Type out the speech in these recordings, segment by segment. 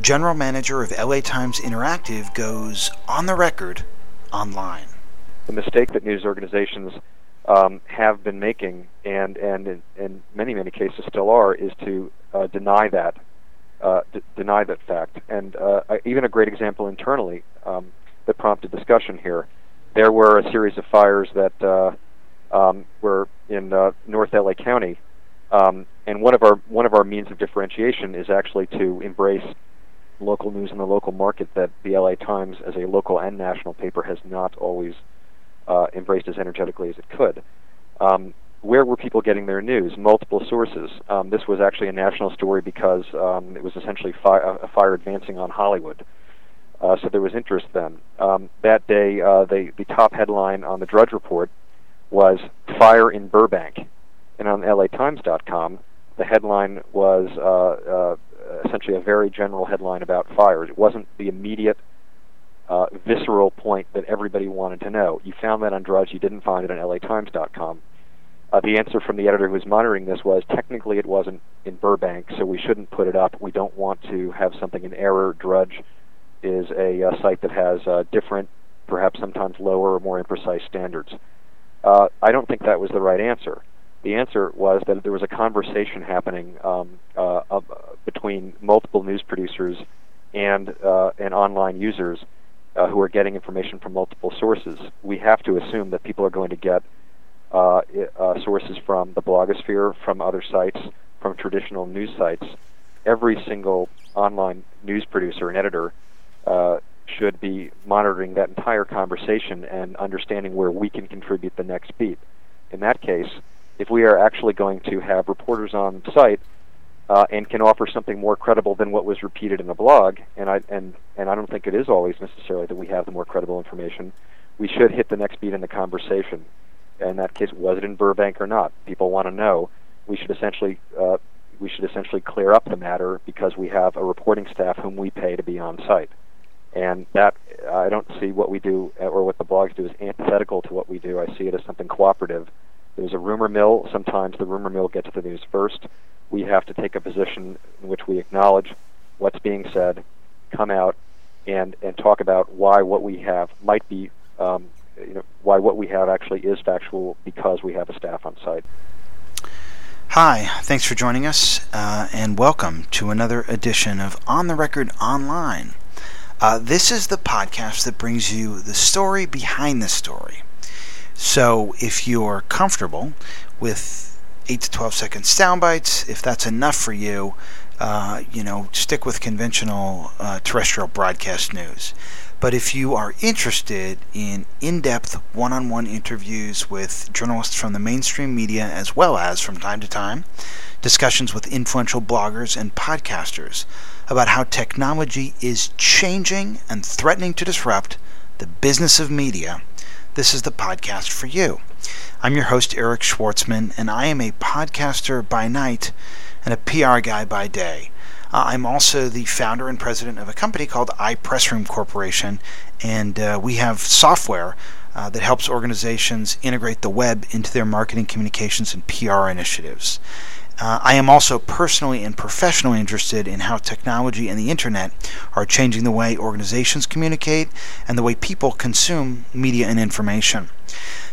general manager of LA Times Interactive, goes on the record online. The mistake that news organizations um, have been making, and and in, many many cases still are, is to uh, deny that uh, d- deny that fact. And uh, even a great example internally um, that prompted discussion here. There were a series of fires that uh, um, were in uh, North LA County, um, and one of our one of our means of differentiation is actually to embrace local news in the local market that the LA Times, as a local and national paper, has not always uh, embraced as energetically as it could. Um, where were people getting their news? Multiple sources. Um, this was actually a national story because um, it was essentially fi- a fire advancing on Hollywood. Uh, so there was interest then. Um, that day, uh, the, the top headline on the Drudge Report was Fire in Burbank. And on LATimes.com, the headline was uh, uh, essentially a very general headline about fires. It wasn't the immediate uh, visceral point that everybody wanted to know. You found that on Drudge. You didn't find it on LATimes.com. Uh, the answer from the editor who was monitoring this was technically it wasn't in Burbank, so we shouldn't put it up. We don't want to have something in error. Drudge is a uh, site that has uh, different, perhaps sometimes lower or more imprecise standards. Uh, I don't think that was the right answer. The answer was that there was a conversation happening um, uh, between multiple news producers and uh, and online users uh, who are getting information from multiple sources. We have to assume that people are going to get uh, uh, sources from the blogosphere, from other sites, from traditional news sites. Every single online news producer and editor uh, should be monitoring that entire conversation and understanding where we can contribute the next beat. In that case, if we are actually going to have reporters on site uh, and can offer something more credible than what was repeated in the blog, and I and and I don't think it is always necessarily that we have the more credible information. We should hit the next beat in the conversation. In that case, was it in Burbank or not? People want to know. We should essentially uh, we should essentially clear up the matter because we have a reporting staff whom we pay to be on site, and that I don't see what we do or what the blogs do is antithetical to what we do. I see it as something cooperative. There's a rumor mill. Sometimes the rumor mill gets the news first we have to take a position in which we acknowledge what's being said, come out, and and talk about why what we have might be, um, you know, why what we have actually is factual because we have a staff on site. Hi, thanks for joining us, uh, and welcome to another edition of On the Record Online. Uh, this is the podcast that brings you the story behind the story. So, if you're comfortable with 8 to 12 second sound bites. If that's enough for you, uh, you know, stick with conventional uh, terrestrial broadcast news. But if you are interested in in depth one on one interviews with journalists from the mainstream media, as well as from time to time, discussions with influential bloggers and podcasters about how technology is changing and threatening to disrupt the business of media, this is the podcast for you. I'm your host, Eric Schwartzman, and I am a podcaster by night and a PR guy by day. Uh, I'm also the founder and president of a company called iPressroom Corporation, and uh, we have software uh, that helps organizations integrate the web into their marketing, communications, and PR initiatives. Uh, I am also personally and professionally interested in how technology and the internet are changing the way organizations communicate and the way people consume media and information.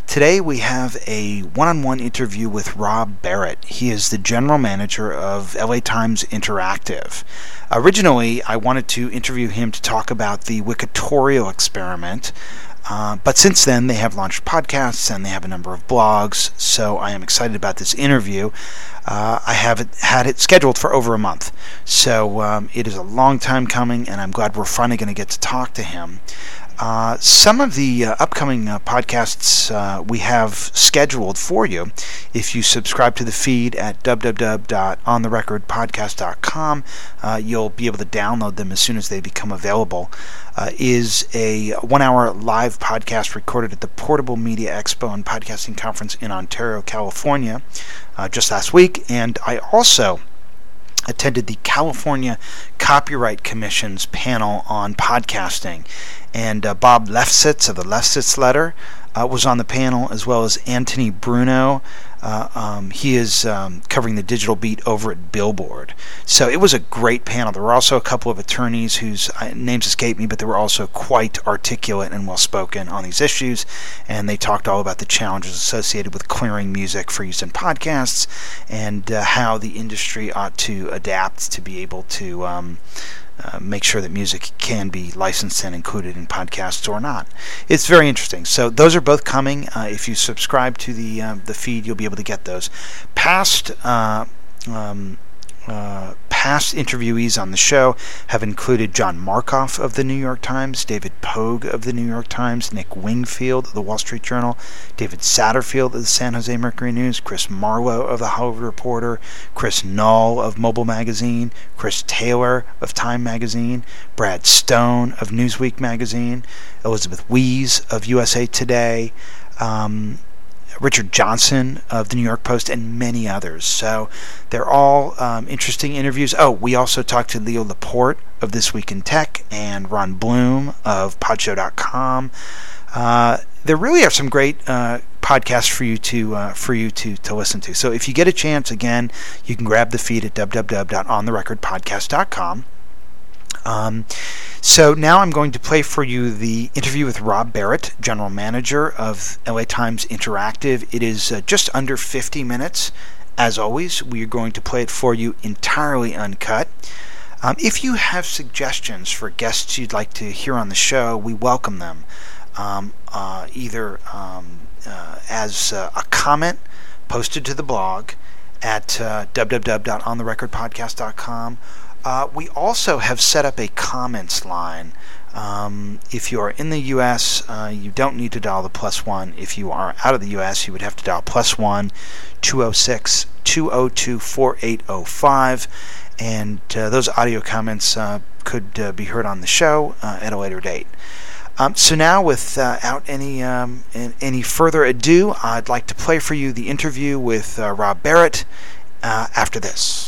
Today we have a one on one interview with Rob Barrett. He is the general manager of LA Times Interactive. Originally, I wanted to interview him to talk about the Wikitorial experiment. Uh, but since then, they have launched podcasts and they have a number of blogs, so I am excited about this interview. Uh, I have it, had it scheduled for over a month, so um, it is a long time coming, and I'm glad we're finally going to get to talk to him. Uh, some of the uh, upcoming uh, podcasts uh, we have scheduled for you, if you subscribe to the feed at www.ontherecordpodcast.com, uh, you'll be able to download them as soon as they become available. Uh, is a one hour live podcast recorded at the Portable Media Expo and Podcasting Conference in Ontario, California, just last week. And I also attended the California Copyright Commission's panel on podcasting. And uh, Bob Lefsetz of the Lefsetz Letter uh, was on the panel, as well as Antony Bruno. Uh, um, he is um, covering the digital beat over at Billboard. So it was a great panel. There were also a couple of attorneys whose uh, names escape me, but they were also quite articulate and well spoken on these issues. And they talked all about the challenges associated with clearing music for use in podcasts and uh, how the industry ought to adapt to be able to. Um, uh, make sure that music can be licensed and included in podcasts or not. It's very interesting. So those are both coming. Uh, if you subscribe to the uh, the feed, you'll be able to get those. Past uh, um, uh, past interviewees on the show have included John Markoff of the New York Times, David Pogue of the New York Times, Nick Wingfield of the Wall Street Journal, David Satterfield of the San Jose Mercury News, Chris Marlowe of the Hollywood Reporter, Chris Null of Mobile Magazine, Chris Taylor of Time Magazine, Brad Stone of Newsweek Magazine, Elizabeth Wiese of USA Today, um, Richard Johnson of the New York Post, and many others. So they're all um, interesting interviews. Oh, we also talked to Leo Laporte of This Week in Tech and Ron Bloom of Podshow.com. Uh, there really are some great uh, podcasts for you to uh, for you to to listen to. So if you get a chance, again, you can grab the feed at www.ontherecordpodcast.com. Um, so now I'm going to play for you the interview with Rob Barrett, general manager of LA Times Interactive. It is uh, just under 50 minutes. As always, we are going to play it for you entirely uncut. Um, if you have suggestions for guests you'd like to hear on the show, we welcome them. Um, uh, either um, uh, as uh, a comment posted to the blog at uh, www.ontherecordpodcast.com uh, we also have set up a comments line. Um, if you are in the U.S., uh, you don't need to dial the plus one. If you are out of the U.S., you would have to dial plus one 206 202 4805. And uh, those audio comments uh, could uh, be heard on the show uh, at a later date. Um, so now, without any um, any further ado, I'd like to play for you the interview with Rob Barrett after this.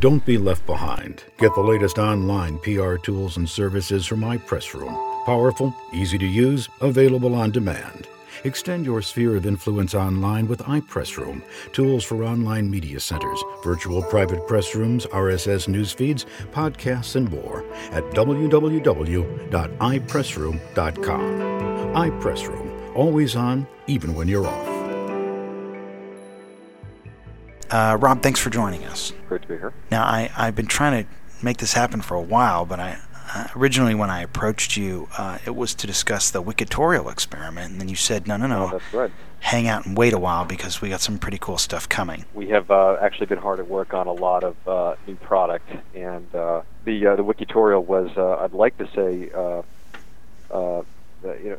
Don't be left behind. Get the latest online PR tools and services from iPressroom. Powerful, easy to use, available on demand. Extend your sphere of influence online with iPressroom, tools for online media centers, virtual private press rooms, RSS news feeds, podcasts, and more at www.ipressroom.com. iPressroom, always on, even when you're off. Uh, Rob, thanks for joining us. Great to be here. Now, I, I've been trying to make this happen for a while, but I uh, originally when I approached you, uh, it was to discuss the Wikitorial experiment, and then you said, no, no, no, oh, that's right. hang out and wait a while because we got some pretty cool stuff coming. We have uh, actually been hard at work on a lot of uh, new product, and uh, the uh, the Wikitorial was, I'd like to say, you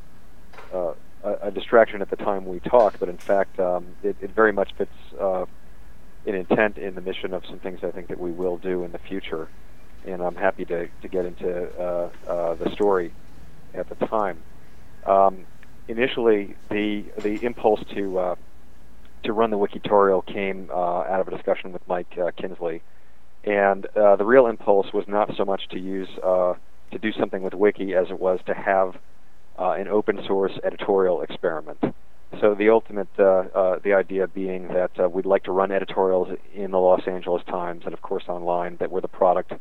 know, a, a, distraction at the time we talked, but in fact, um, it, it, very much fits an intent in the mission of some things I think that we will do in the future. And I'm happy to, to get into uh, uh, the story at the time. Um, initially, the the impulse to uh, to run the Wikitorial came uh, out of a discussion with Mike uh, Kinsley, and uh, the real impulse was not so much to use to do something with Wiki as it was to have an open source editorial experiment. So the ultimate, uh, uh, the idea being that uh, we'd like to run editorials in the Los Angeles Times and of course online that were the product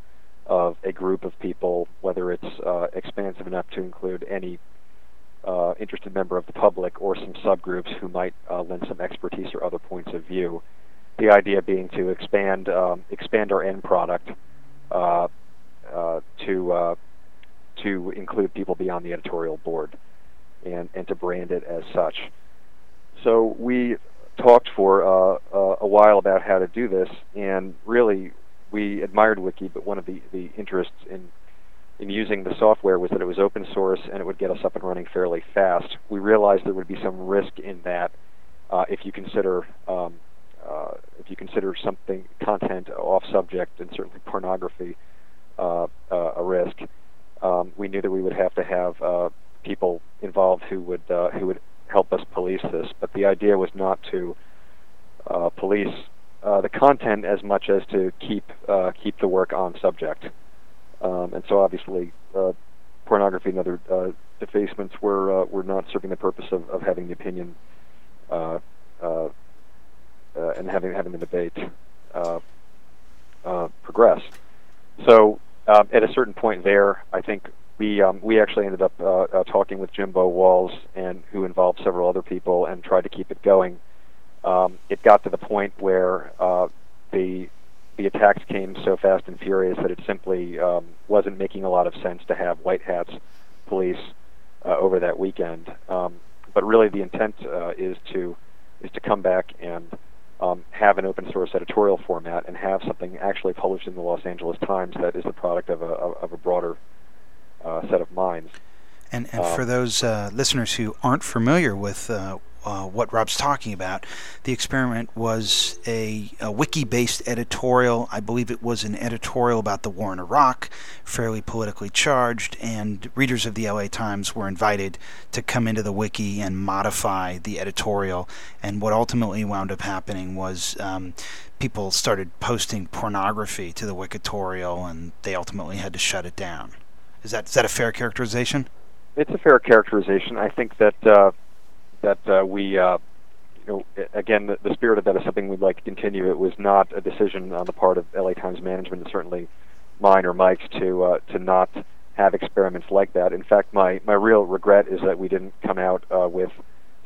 of a group of people, whether it's uh, expansive enough to include any uh, interested member of the public or some subgroups who might uh, lend some expertise or other points of view. The idea being to expand um, expand our end product to to include people beyond the editorial board and and to brand it as such. So we talked for uh, uh, a while about how to do this, and really we admired Wiki, but one of the, the interests in in using the software was that it was open source and it would get us up and running fairly fast. We realized there would be some risk in that uh, if you consider um, uh, if you consider something content off subject and certainly pornography uh, uh, a risk. Um, we knew that we would have to have people involved who would who would help us police this. But the idea was not to uh, police uh, the content as much as to keep uh, keep the work on subject. Um, and so obviously, uh, pornography and other uh, defacements were uh, were not serving the purpose of, of having the opinion and having having the debate progress. So at a certain point there, I think we um, we actually ended up uh, uh, talking with Jimbo Wales and who involved several other people and tried to keep it going. Um, it got to the point where uh, the the attacks came so fast and furious that it simply um, wasn't making a lot of sense to have white hats police uh, over that weekend. Um, but really, the intent uh, is to is to come back and um, have an open source editorial format and have something actually published in the Los Angeles Times that is the product of a of a broader set of minds. And, and um, for those uh, listeners who aren't familiar with uh, uh, what Rob's talking about. The experiment was a, a wiki based editorial. I believe it was an editorial about the war in Iraq, fairly politically charged, and readers of the LA Times were invited to come into the wiki and modify the editorial. And what ultimately wound up happening was um, people started posting pornography to the wikitorial, and they ultimately had to shut it down. Is that, is that a fair characterization? It's a fair characterization. I think that. Uh that uh, we, uh, you know, again, the, the spirit of that is something we'd like to continue. It was not a decision on the part of LA Times management, and certainly mine or Mike's, to uh, to not have experiments like that. In fact, my my real regret is that we didn't come out uh, with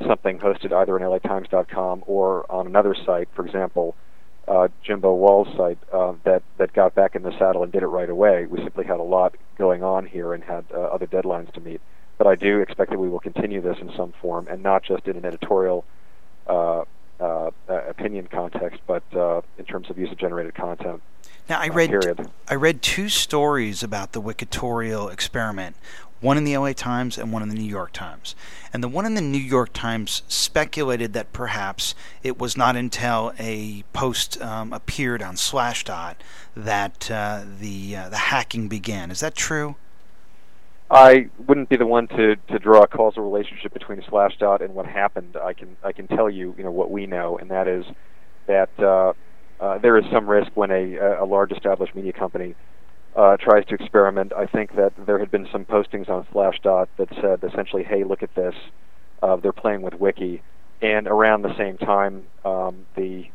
something hosted either on LATimes.com or on another site, for example, uh, Jimbo Wales' site, uh, that that got back in the saddle and did it right away. We simply had a lot going on here and had uh, other deadlines to meet but I do expect that we will continue this in some form, and not just in an editorial uh, uh, opinion context, but uh, in terms of user-generated content. Now, I read period. I read two stories about the Wikitorial experiment, one in the LA Times and one in the New York Times. And the one in the New York Times speculated that perhaps it was not until a post um, appeared on Slashdot that uh, the uh, the hacking began. Is that true? I wouldn't be the one to, to draw a causal relationship between Slashdot and what happened. I can I can tell you you know what we know, and that is that uh, uh, there is some risk when a, a large established media company uh, tries to experiment. I think that there had been some postings on Slashdot that said essentially, "Hey, look at this. Uh, they're playing with Wiki," and around the same time, um, the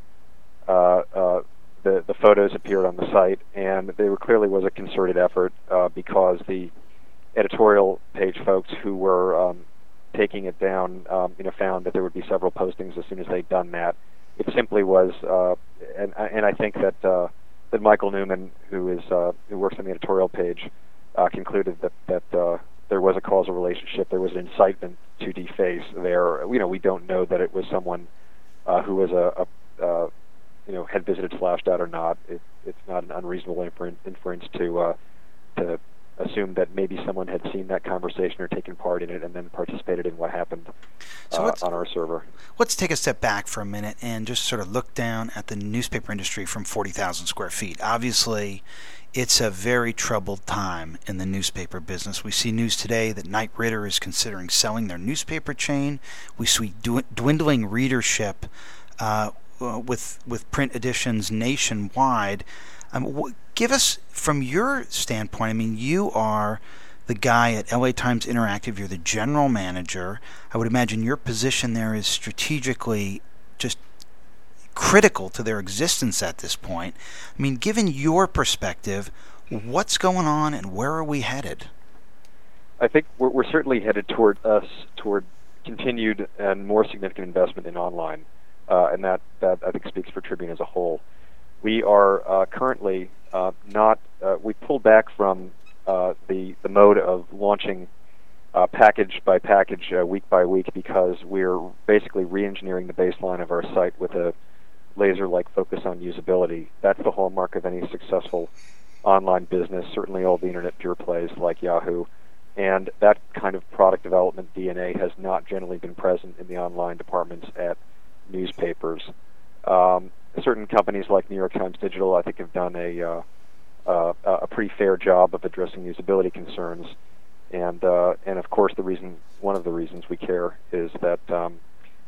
uh, uh, the the photos appeared on the site, and there clearly was a concerted effort uh, because the editorial page folks who were um, taking it down, um, you know, found that there would be several postings as soon as they'd done that. It simply was, uh, and and I think that uh, that Michael Newman, who is uh, who works on the editorial page, uh, concluded that that uh, there was a causal relationship. There was an incitement to deface there. You know, we don't know that it was someone uh, who was a, a uh, you know had visited Slashdot or not. It, it's not an unreasonable inference to uh, to assumed that maybe someone had seen that conversation or taken part in it and then participated in what happened so uh, on our server. Let's take a step back for a minute and just sort of look down at the newspaper industry from 40,000 square feet. Obviously, it's a very troubled time in the newspaper business. We see news today that Knight Ridder is considering selling their newspaper chain. We see dwindling readership uh, with with print editions nationwide. Um, give us, from your standpoint, I mean, you are the guy at LA Times Interactive, you're the general manager. I would imagine your position there is strategically just critical to their existence at this point. I mean, given your perspective, what's going on and where are we headed? I think we're, we're certainly headed toward us toward continued and more significant investment in online, uh, and that that I think speaks for Tribune as a whole we are uh, currently uh, not. Uh, we pulled back from the the mode of launching package by package, week by week, because we're basically re-engineering the baseline of our site with a laser-like focus on usability. That's the hallmark of any successful online business, certainly all the internet pure plays like Yahoo. And that kind of product development DNA has not generally been present in the online departments at newspapers. Um, certain companies like New York Times Digital, I think, have done a uh, uh, a pretty fair job of addressing usability concerns. And uh, and of course, the reason one of the reasons we care is that um,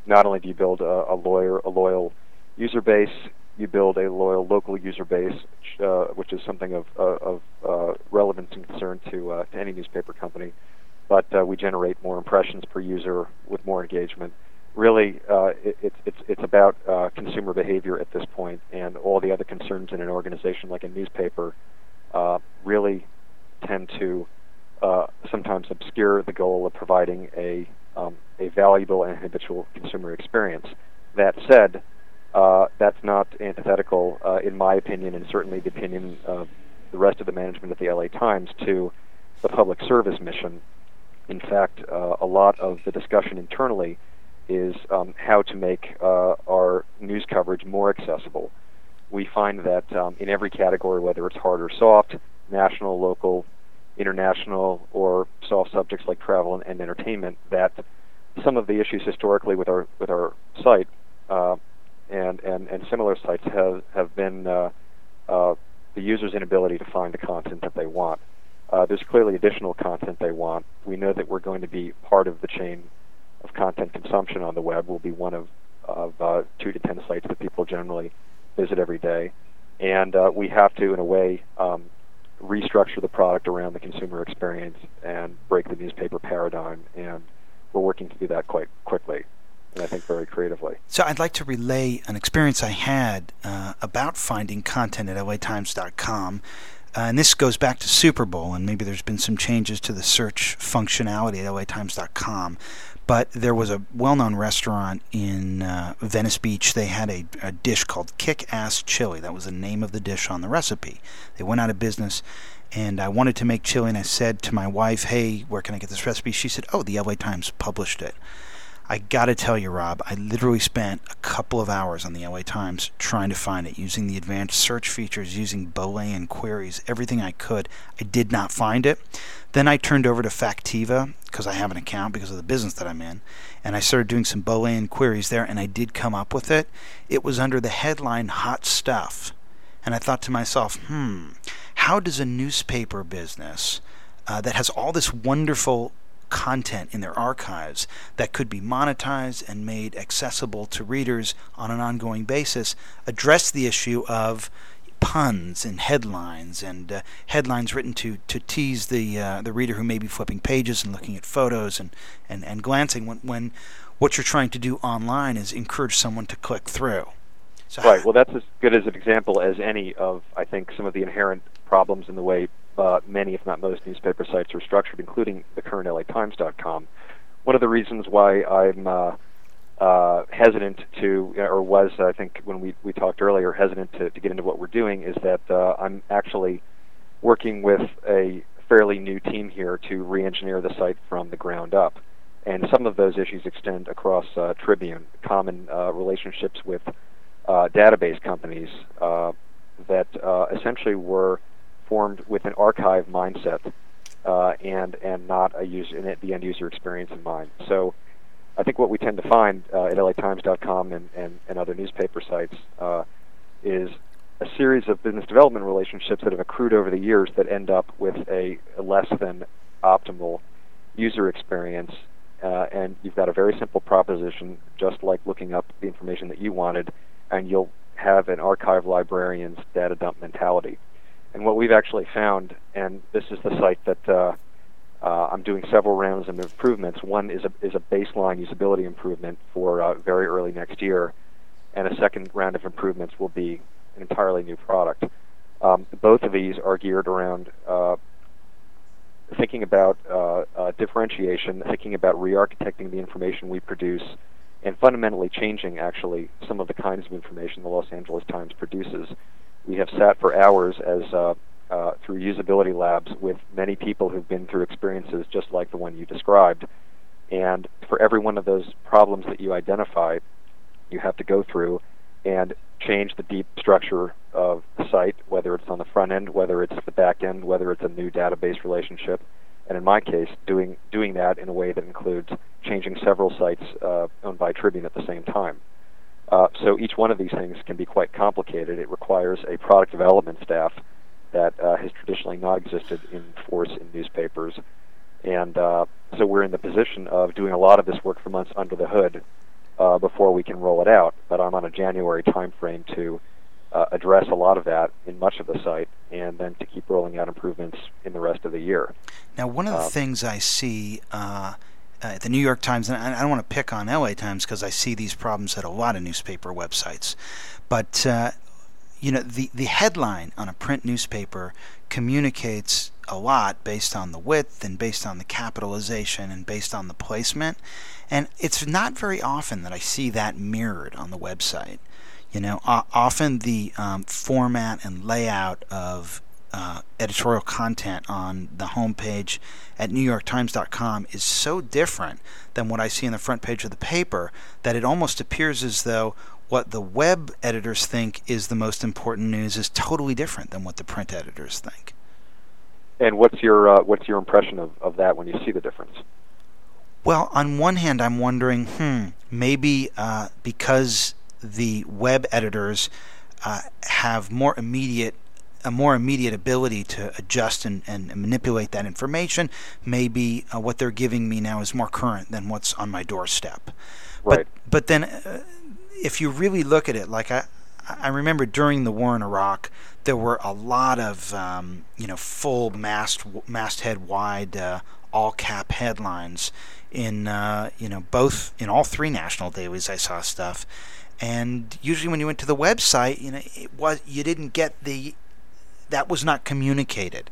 not only do you build a, a lawyer a loyal user base, you build a loyal local user base, which, uh, which is something of, uh, of uh, relevance and concern to, uh, to any newspaper company. But uh, we generate more impressions per user with more engagement. Really, uh, it, it's it's it's about consumer behavior at this point, and all the other concerns in an organization like a newspaper really tend to sometimes obscure the goal of providing a um, a valuable and habitual consumer experience. That said, uh, that's not antithetical, uh, in my opinion, and certainly the opinion of the rest of the management of the LA Times, to the public service mission. In fact, uh, a lot of the discussion internally is um, how to make uh, our news coverage more accessible. We find that um, in every category, whether it's hard or soft, national, local, international, or soft subjects like travel and, and entertainment, that some of the issues historically with our with our site uh, and, and, and similar sites have, have been uh, uh, the user's inability to find the content that they want. Uh, there's clearly additional content they want. We know that we're going to be part of the chain of content consumption on the web. We'll be one of, of uh, two to ten sites that people generally visit every day. And uh, we have to, in a way, um, restructure the product around the consumer experience and break the newspaper paradigm. And we're working to do that quite quickly and I think very creatively. So I'd like to relay an experience I had uh, about finding content at latimes.com. Uh, and this goes back to Super Bowl, and maybe there's been some changes to the search functionality at latimes.com. But there was a well known restaurant in uh, Venice Beach. They had a, a dish called Kick Ass Chili. That was the name of the dish on the recipe. They went out of business, and I wanted to make chili, and I said to my wife, Hey, where can I get this recipe? She said, Oh, the LA Times published it. I gotta tell you, Rob, I literally spent a couple of hours on the LA Times trying to find it, using the advanced search features, using Boolean queries, everything I could. I did not find it. Then I turned over to Factiva because I have an account because of the business that I'm in, and I started doing some Boolean queries there, and I did come up with it. It was under the headline "Hot Stuff," and I thought to myself, hmm, how does a newspaper business uh, that has all this wonderful content in their archives that could be monetized and made accessible to readers on an ongoing basis address the issue of puns and headlines and uh, headlines written to, to tease the uh, the reader who may be flipping pages and looking at photos and, and, and glancing when, when what you're trying to do online is encourage someone to click through. So right. Well, that's as good as an example as any of I think some of the inherent problems in the way uh, many, if not most, newspaper sites are structured, including the current. One of the reasons why I'm uh, uh, hesitant to, or was, I think, when we, we talked earlier, hesitant to, to get into what we're doing is that uh, I'm actually working with a fairly new team here to re engineer the site from the ground up. And some of those issues extend across uh, Tribune, common uh, relationships with uh, database companies uh, that uh, essentially were formed with an archive mindset uh, and and not a user the end user experience in mind. So I think what we tend to find uh, at LATimes.com and, and, and other newspaper sites uh, is a series of business development relationships that have accrued over the years that end up with a, a less than optimal user experience. Uh, and you've got a very simple proposition, just like looking up the information that you wanted, and you'll have an archive librarian's data dump mentality. And what we've actually found, and this is the site that uh, uh, I'm doing several rounds of improvements. One is a is a baseline usability improvement for uh, very early next year, and a second round of improvements will be an entirely new product. Um, both of these are geared around uh, thinking about uh, uh, differentiation, thinking about re-architecting the information we produce, and fundamentally changing actually some of the kinds of information the Los Angeles Times produces we have sat for hours as uh, uh, through usability labs with many people who've been through experiences just like the one you described. And for every one of those problems that you identify, you have to go through and change the deep structure of the site, whether it's on the front end, whether it's the back end, whether it's a new database relationship, and in my case, doing doing that in a way that includes changing several sites uh, owned by Tribune at the same time. Uh, so each one of these things can be quite complicated. It requires a product development staff that uh, has traditionally not existed in force in newspapers, and uh, so we're in the position of doing a lot of this work for months under the hood uh, before we can roll it out. But I'm on a January timeframe to uh, address a lot of that in much of the site, and then to keep rolling out improvements in the rest of the year. Now, one of the um, things I see uh, the New York Times, and I don't want to pick on LA Times because I see these problems at a lot of newspaper websites, but uh, you know the the headline on a print newspaper communicates a lot based on the width and based on the capitalization and based on the placement and it's not very often that I see that mirrored on the website. You know, often the um, format and layout of uh, editorial content on the homepage at NewYorkTimes.com is so different than what I see on the front page of the paper that it almost appears as though what the web editors think is the most important news is totally different than what the print editors think. And what's your uh, what's your impression of, of that when you see the difference? Well, on one hand, I'm wondering, hmm, maybe uh, because the web editors uh, have more immediate a more immediate ability to adjust and, and manipulate that information. Maybe uh, what they're giving me now is more current than what's on my doorstep. Right. But but then, uh, if you really look at it, like I I remember during the war in Iraq, there were a lot of um, you know full mast masthead wide uh, all cap headlines in uh, you know both in all three national dailies. I saw stuff and usually when you went to the website, you know, it was you didn't get the that was not communicated.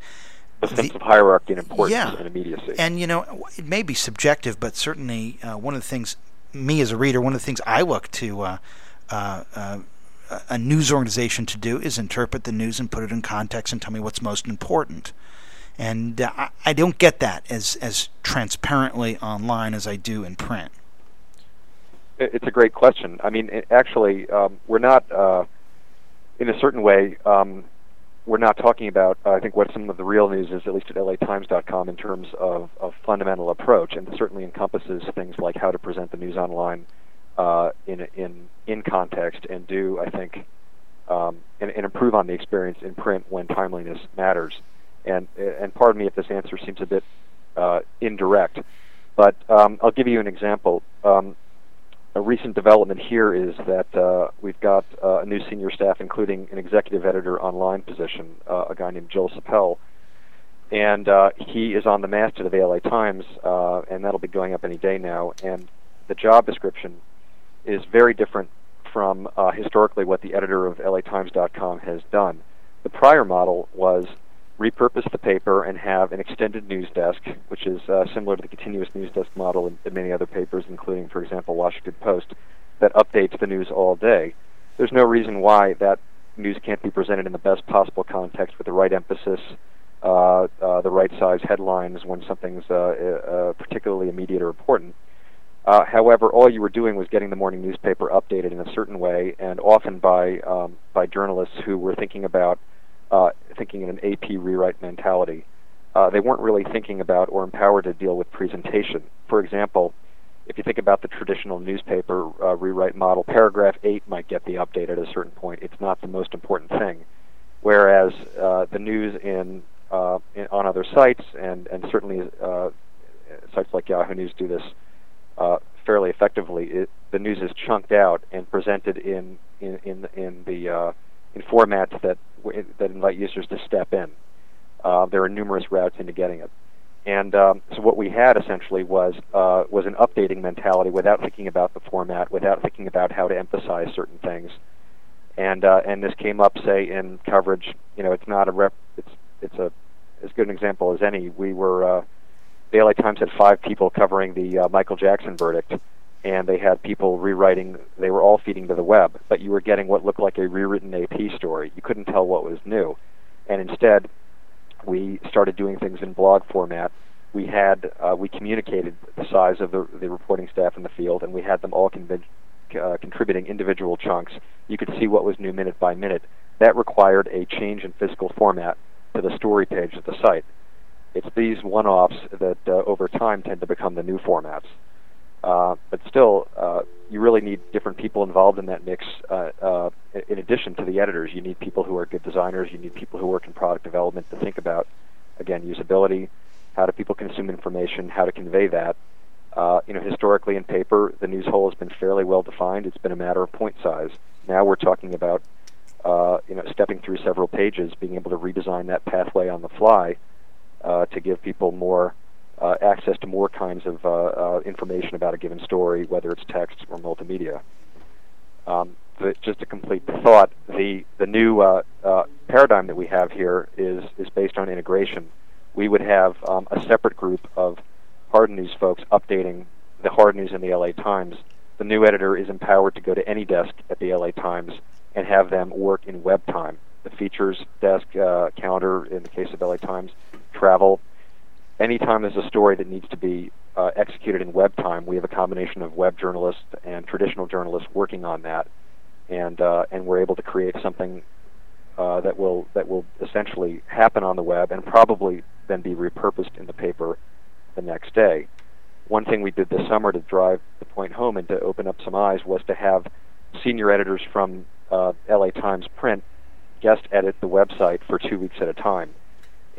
The sense the, of hierarchy and importance yeah. and immediacy. And you know, it may be subjective, but certainly uh, one of the things me as a reader, one of the things I look to uh, uh, uh, a news organization to do is interpret the news and put it in context and tell me what's most important. And uh, I, I don't get that as as transparently online as I do in print. It's a great question. I mean, actually, um, we're not, uh, in a certain way, um, we're not talking about, uh, I think, what some of the real news is, at least at LATimes.com, in terms of, of fundamental approach, and certainly encompasses things like how to present the news online uh, in in in context, and do, I think, um, and, and improve on the experience in print when timeliness matters. And and pardon me if this answer seems a bit uh, indirect, but um, I'll give you an example. Um, a recent development here is that uh, we've got uh, a new senior staff, including an executive editor online position, uh, a guy named Joel Sappell, and uh, he is on the masthead of the LA Times, uh, and that'll be going up any day now. And the job description is very different from uh, historically what the editor of LATimes.com has done. The prior model was repurpose the paper and have an extended news desk, which is uh, similar to the continuous news desk model in, in, many other papers, including, for example, Washington Post, that updates the news all day. There's no reason why that news can't be presented in the best possible context with the right emphasis, uh, uh, the right size headlines when something's uh, uh, particularly immediate or important. Uh, however, all you were doing was getting the morning newspaper updated in a certain way, and often by um, by journalists who were thinking about uh, thinking in an AP rewrite mentality. Uh, they weren't really thinking about or empowered to deal with presentation. For example, if you think about the traditional newspaper uh, rewrite model, paragraph 8 might get the update at a certain point. It's not the most important thing. Whereas uh, the news in, uh, in, on other sites, and, and certainly uh, sites like Yahoo News do this uh, fairly effectively, it, the news is chunked out and presented in, in, in, in the in formats that that invite users to step in. Uh, there are numerous routes into getting it, and um, so what we had essentially was uh, was an updating mentality without thinking about the format, without thinking about how to emphasize certain things, and uh, and this came up say in coverage. You know, it's not a rep. It's it's a as good an example as any. We were uh, the LA Times had five people covering the uh, Michael Jackson verdict and they had people rewriting. They were all feeding to the web, but you were getting what looked like a rewritten AP story. You couldn't tell what was new, and instead, we started doing things in blog format. We had uh, we communicated the size of the, the reporting staff in the field, and we had them all uh, contributing individual chunks. You could see what was new minute by minute. that required a change in physical format to the story page of the site. It's these one-offs that uh, over time tend to become the new formats. Uh, but still, uh, you really need different people involved in that mix. Uh, uh, in addition to the editors, you need people who are good designers. You need people who work in product development to think about, again, usability, how do people consume information, how to convey that. Uh, you know, historically in paper, the news hole has been fairly well defined. It's been a matter of point size. Now we're talking about, you know, stepping through several pages, being able to redesign that pathway on the fly to give people more uh, access to more kinds of uh, uh, information about a given story, whether it's text or multimedia. Um, just to complete the thought, the the new uh, uh, paradigm that we have here is is based on integration. We would have um, a separate group of hard news folks updating the hard news in the LA Times. The new editor is empowered to go to any desk at the LA Times and have them work in web time. The features desk, uh, calendar in the case of LA Times, travel, anytime there's a story that needs to be uh, executed in web time, we have a combination of web journalists and traditional journalists working on that, and uh, and we're able to create something uh, that will that will essentially happen on the web and probably then be repurposed in the paper the next day. One thing we did this summer to drive the point home and to open up some eyes was to have senior editors from uh, LA Times print guest edit the website for two weeks at a time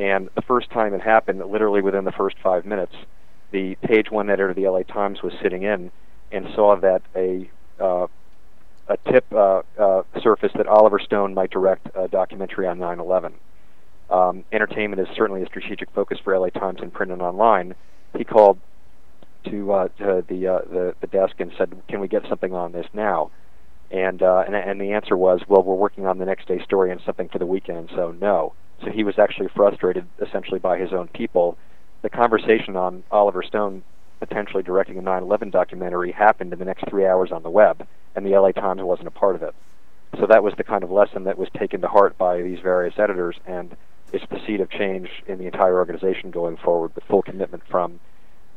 and the first time it happened, literally within the first five minutes, the page one editor of the LA Times was sitting in and saw that a uh, a tip uh, uh, surfaced that Oliver Stone might direct a documentary on 9/11. Um, entertainment is certainly a strategic focus for LA Times in print and online. He called to, uh, to the, uh, the the desk and said, "Can we get something on this now?" And, uh, and and the answer was, "Well, we're working on the next day story and something for the weekend, so no." So he was actually frustrated, essentially, by his own people. The conversation on Oliver Stone potentially directing a 9/11 documentary happened in the next three hours on the web, and the LA Times wasn't a part of it. So that was the kind of lesson that was taken to heart by these various editors, and it's the seed of change in the entire organization going forward, with full commitment from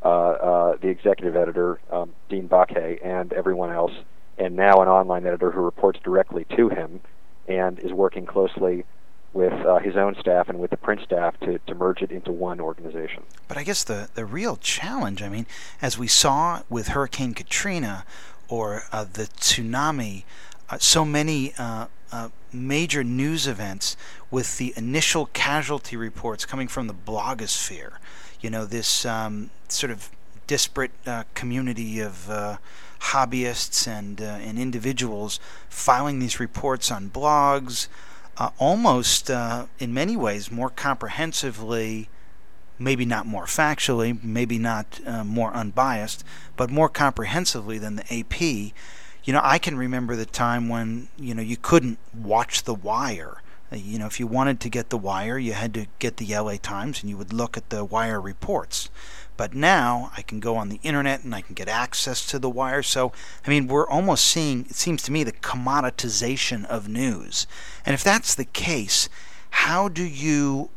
uh, uh, the executive editor, um, Dean Baquet, and everyone else, and now an online editor who reports directly to him and is working closely with uh, his own staff and with the print staff to, to merge it into one organization. But I guess the, the real challenge, I mean, as we saw with Hurricane Katrina or uh, the tsunami, uh, so many uh, uh, major news events with the initial casualty reports coming from the blogosphere. You know, this um, sort of disparate uh, community of hobbyists and, and individuals filing these reports on blogs uh, almost uh, in many ways more comprehensively, maybe not more factually, maybe not uh, more unbiased, but more comprehensively than the AP. You know, I can remember the time when you know you couldn't watch The Wire. Uh, you know, if you wanted to get The Wire, you had to get the LA Times and you would look at the Wire reports. But now I can go on the internet and I can get access to the wire. So, I mean, we're almost seeing, it seems to me, the commoditization of news. And if that's the case, how do you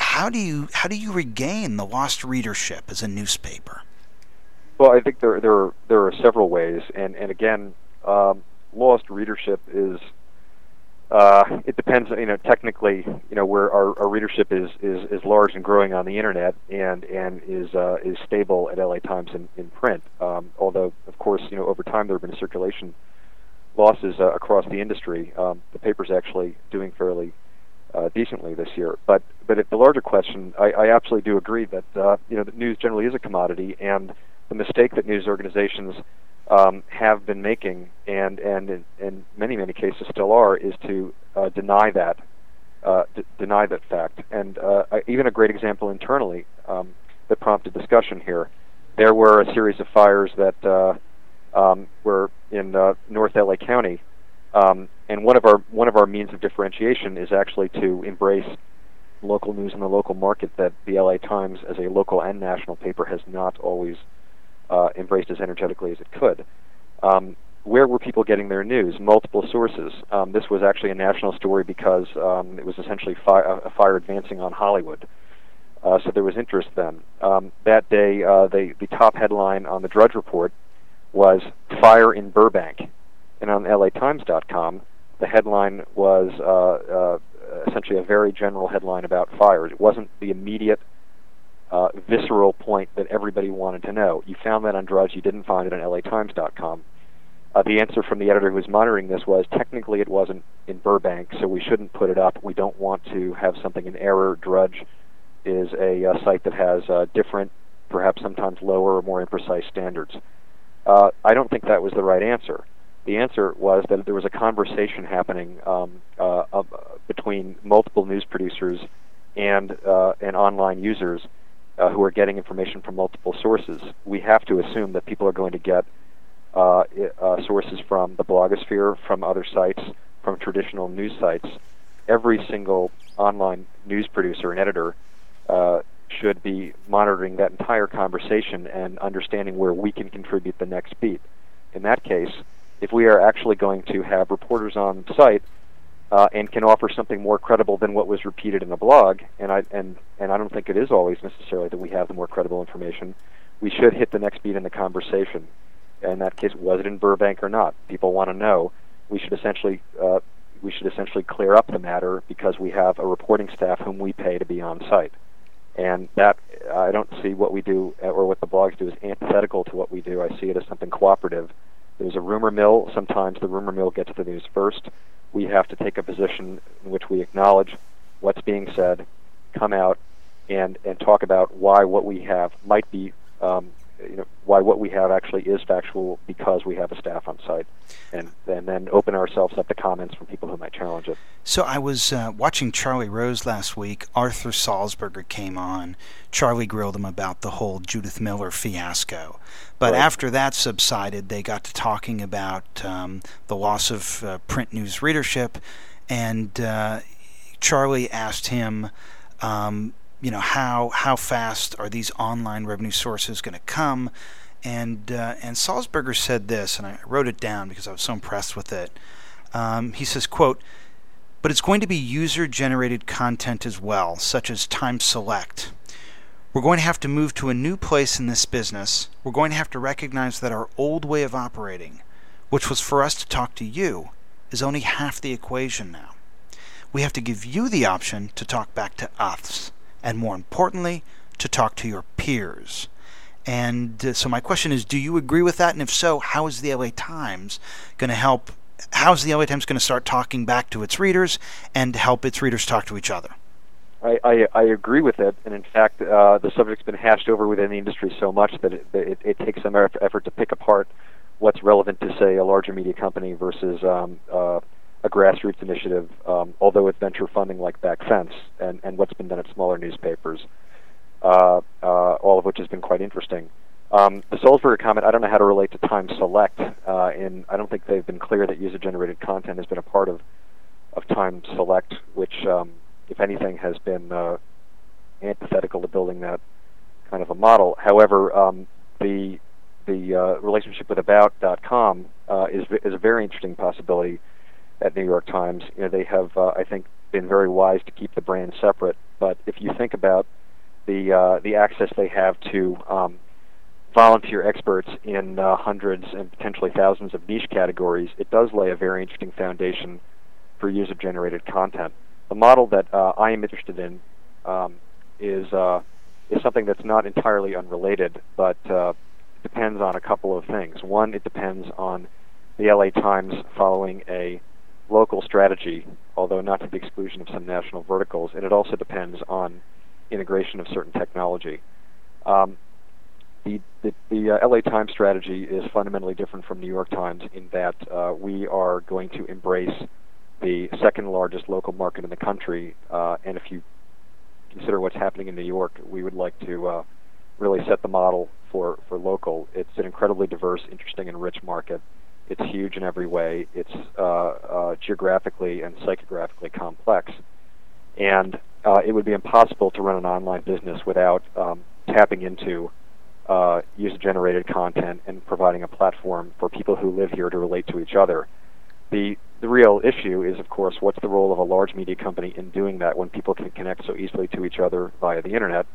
how do you how do you regain the lost readership as a newspaper? Well, I think there there are, there are several ways, and and again, um, lost readership is uh, it depends. You know, technically, you know, where our, our readership is, is is large and growing on the internet, and and is uh, is stable at LA Times in, in print. Um, although, of course, you know, over time there have been circulation losses uh, across the industry. Um, the paper's actually doing fairly uh, decently this year. But but at the larger question, I, I absolutely do agree that uh, you know that news generally is a commodity, and the mistake that news organizations um, have been making, and and in, in, many many cases still are, is to uh, deny that uh, d- deny that fact. And uh, even a great example internally um, that prompted discussion here. There were a series of fires that uh, um, were in uh, North LA County, um, and one of our one of our means of differentiation is actually to embrace local news in the local market that the LA Times, as a local and national paper, has not always uh, embraced as energetically as it could. Um, where were people getting their news? Multiple sources. Um, this was actually a national story because um, it was essentially fi- a fire advancing on Hollywood. Uh, so there was interest then. Um, that day, uh, the, the top headline on the Drudge Report was Fire in Burbank. And on LATimes.com, the headline was uh, uh, essentially a very general headline about fires. It wasn't the immediate, uh, visceral point that everybody wanted to know. You found that on Drudge. You didn't find it on LATimes.com. Uh, the answer from the editor who was monitoring this was technically it wasn't in Burbank, so we shouldn't put it up. We don't want to have something in error. Drudge is a uh, site that has uh, different, perhaps sometimes lower or more imprecise standards. Uh, I don't think that was the right answer. The answer was that there was a conversation happening um, uh, uh, between multiple news producers and uh, and online users uh, who are getting information from multiple sources. We have to assume that people are going to get uh, uh, sources from the blogosphere, from other sites, from traditional news sites. Every single online news producer and editor should be monitoring that entire conversation and understanding where we can contribute the next beat. In that case, if we are actually going to have reporters on site uh, and can offer something more credible than what was repeated in a blog, and I and and I don't think it is always necessarily that we have the more credible information. We should hit the next beat in the conversation. In that case, was it in Burbank or not? People want to know. We should essentially uh, we should essentially clear up the matter because we have a reporting staff whom we pay to be on site, and that I don't see what we do or what the blogs do is antithetical to what we do. I see it as something cooperative. There's a rumor mill. Sometimes the rumor mill gets the news first. We have to take a position in which we acknowledge what's being said, come out, and and talk about why what we have might be um, you know why what we have actually is factual because we have a staff on site, and and then open ourselves up to comments from people who might challenge it. So I was uh, watching Charlie Rose last week. Arthur Sulzberger came on. Charlie grilled him about the whole Judith Miller fiasco, but right. after that subsided, they got to talking about um, the loss of uh, print news readership, and uh, Charlie asked him. Um, you know how how fast are these online revenue sources going to come? And uh, and Sulzberger said this and I wrote it down because I was so impressed with it. Um, he says quote but it's going to be user generated content as well such as time select. We're going to have to move to a new place in this business. We're going to have to recognize that our old way of operating which was for us to talk to you is only half the equation now. We have to give you the option to talk back to us and more importantly, to talk to your peers. And uh, so my question is, do you agree with that? And if so, how is the LA Times going to help? How's the LA Times going to start talking back to its readers and help its readers talk to each other? I, I, I agree with it, and in fact, uh, the subject's been hashed over within the industry so much that it, it, it takes some effort to pick apart what's relevant to, say, a larger media company versus um, uh, a grassroots initiative, um, although with venture funding like Backfence and, and what's been done at smaller newspapers, uh, uh, all of which has been quite interesting. Um, the Sulzberger comment, I don't know how to relate to Time Select, uh, and I don't think they've been clear that user-generated content has been a part of, of Time Select, which, um, if anything, has been uh, antithetical to building that kind of a model. However, um, the the uh, relationship with About.com uh, is is a very interesting possibility at New York Times. You know, they have, uh, I think, been very wise to keep the brand separate. But if you think about the uh, the access they have to um, volunteer experts in uh, hundreds and potentially thousands of niche categories, it does lay a very interesting foundation for user-generated content. The model that uh, I am interested in um, is uh, is something that's not entirely unrelated, but uh, depends on a couple of things. One, it depends on the LA Times following a local strategy, although not to the exclusion of some national verticals, and it also depends on integration of certain technology. Um, the the, the uh, LA Times strategy is fundamentally different from New York Times in that uh, we are going to embrace the second largest local market in the country, uh, and if you consider what's happening in New York, we would like to uh, really set the model for, for local. It's an incredibly diverse, interesting, and rich market. It's huge in every way. It's uh, uh, geographically and psychographically complex, and uh, it would be impossible to run an online business without um, tapping into uh, user-generated content and providing a platform for people who live here to relate to each other. The the real issue is, of course, what's the role of a large media company in doing that when people can connect so easily to each other via the internet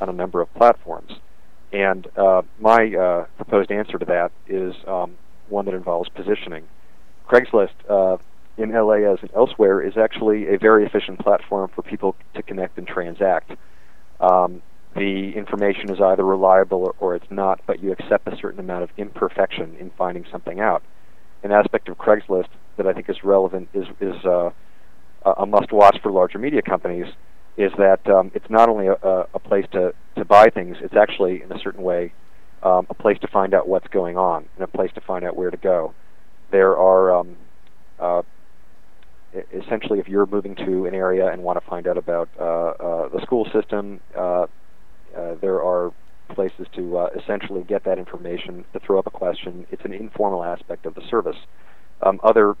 on a number of platforms? And uh, my uh, proposed answer to that is um, one that involves positioning. Craigslist uh, in LA as elsewhere is actually a very efficient platform for people to connect and transact. Um, the information is either reliable or, or, it's not, but you accept a certain amount of imperfection in finding something out. An aspect of Craigslist that I think is relevant is is uh, a must-watch for larger media companies is that um, it's not only a, a, place to, to buy things, it's actually in a certain way um, a place to find out what's going on and a place to find out where to go. There are um, uh, essentially, if you're moving to an area and want to find out about uh, uh, the school system, uh, uh, there are places to uh, essentially get that information, to throw up a question. It's an informal aspect of the service. Um, other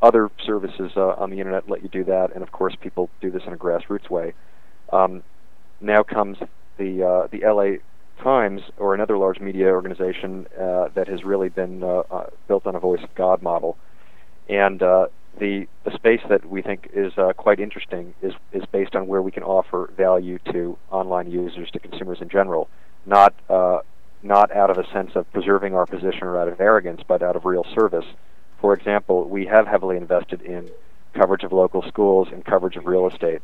other services uh, on the internet let you do that, and of course, people do this in a grassroots way. Um, now comes the uh, the LA Times or another large media organization uh, that has really been uh, uh, built on a voice of God model, and uh, the the space that we think is uh, quite interesting is is based on where we can offer value to online users to consumers in general, not uh, not out of a sense of preserving our position or out of arrogance, but out of real service. For example, we have heavily invested in coverage of local schools and coverage of real estate.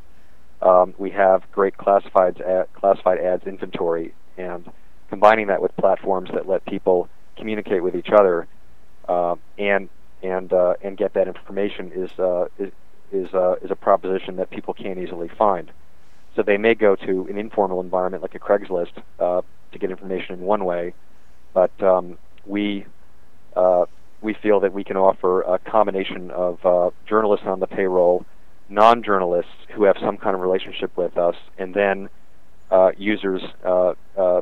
Um, we have great classified ad, classified ads inventory, and combining that with platforms that let people communicate with each other uh, and and uh, and get that information is uh, is is, uh, is a proposition that people can't easily find. So they may go to an informal environment like a Craigslist uh, to get information in one way, but um, we uh, we feel that we can offer a combination of uh, journalists on the payroll, non-journalists who have some kind of relationship with us, and then uh, users uh, uh,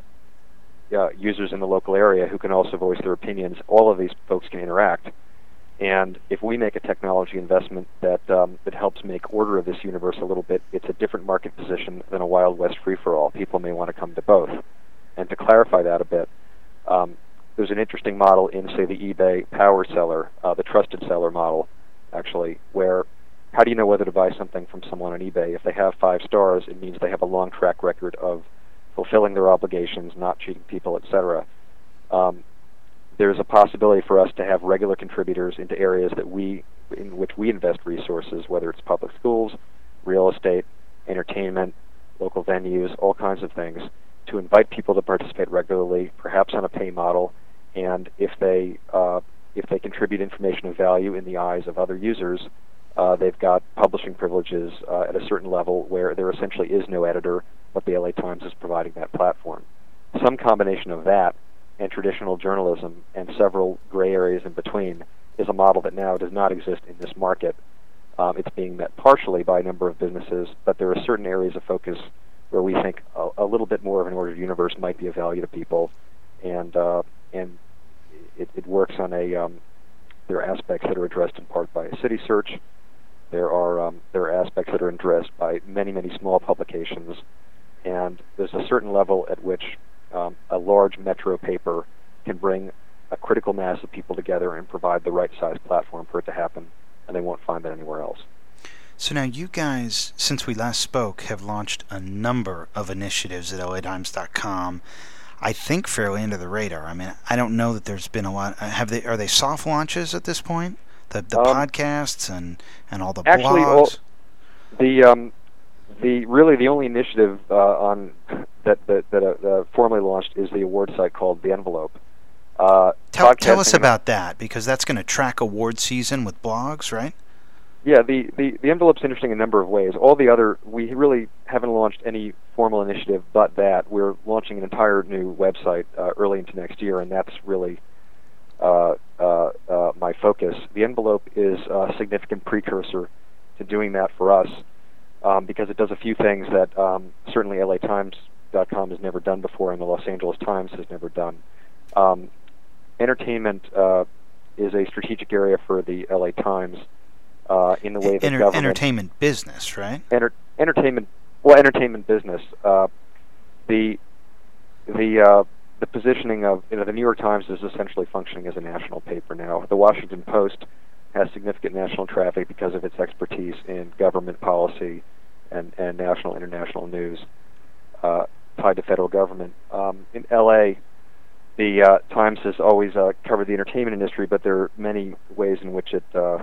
users in the local area who can also voice their opinions. All of these folks can interact, and if we make a technology investment that um, that helps make order of this universe a little bit, it's a different market position than a Wild West free for all. People may want to come to both. And to clarify that a bit, um, there's an interesting model in, say, the eBay power seller, uh, the trusted seller model, actually, where how do you know whether to buy something from someone on eBay? If they have five stars, it means they have a long track record of fulfilling their obligations, not cheating people, etc. Um, there's a possibility for us to have regular contributors into areas that we, in which we invest resources, whether it's public schools, real estate, entertainment, local venues, all kinds of things, to invite people to participate regularly, perhaps on a pay model, and if they uh, if they contribute information of value in the eyes of other users, uh, they've got publishing privileges uh, at a certain level where there essentially is no editor, but the LA Times is providing that platform. Some combination of that and traditional journalism and several gray areas in between is a model that now does not exist in this market. Um, it's being met partially by a number of businesses, but there are certain areas of focus where we think a, a little bit more of an ordered universe might be of value to people, and uh, and it, it works on a um, there are aspects that are addressed in part by Citysearch. There are um, there are aspects that are addressed by many many small publications, and there's a certain level at which um, a large metro paper can bring a critical mass of people together and provide the right size platform for it to happen, and they won't find that anywhere else. So now you guys, since we last spoke, have launched a number of initiatives at LATimes.com. I think fairly under the radar. I mean, I don't know that there's been a lot. Uh, have they? Are they soft launches at this point? The the um, podcasts and and all the actually, blogs. The um, the really the only initiative uh, on that that, that uh, uh, formally launched is the award site called the Envelope. Uh, tell, tell us about that because that's going to track award season with blogs, right? Yeah, the, the, the envelope's interesting in a number of ways. All the other, we really haven't launched any formal initiative but that. We're launching an entire new website uh, early into next year, and that's really my focus. The envelope is a significant precursor to doing that for us um, because it does a few things that um, certainly LATimes.com has never done before and the Los Angeles Times has never done. Um, entertainment uh, is a strategic area for the LA Times uh, in the way that Enter- government entertainment business, right? Enter- entertainment, well, entertainment business. Uh, the the uh, the positioning of you know the New York Times is essentially functioning as a national paper now. The Washington Post has significant national traffic because of its expertise in government policy and and national international news uh, tied to federal government. Um, in L.A. The uh, Times has always uh, covered the entertainment industry, but there are many ways in which it uh,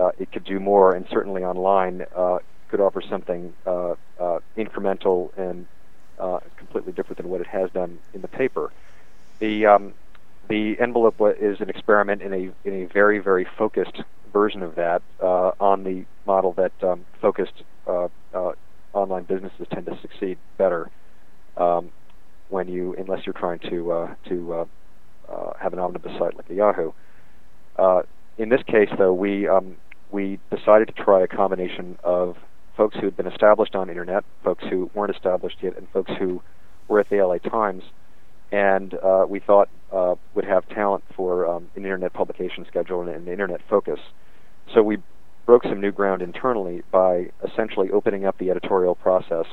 uh, it could do more, and certainly online uh, could offer something uh, uh, incremental and uh, completely different than what it has done in the paper. The um, the envelope is an experiment in a in a very very focused version of that uh, on the model that um, focused uh, uh, online businesses tend to succeed better um, when you unless you're trying to uh, to uh, have an omnibus site like a Yahoo. in this case, though, we um, we decided to try a combination of folks who had been established on internet, folks who weren't established yet, and folks who were at the LA Times, and uh, we thought uh, would have talent for um, an internet publication schedule and an internet focus. So we broke some new ground internally by essentially opening up the editorial process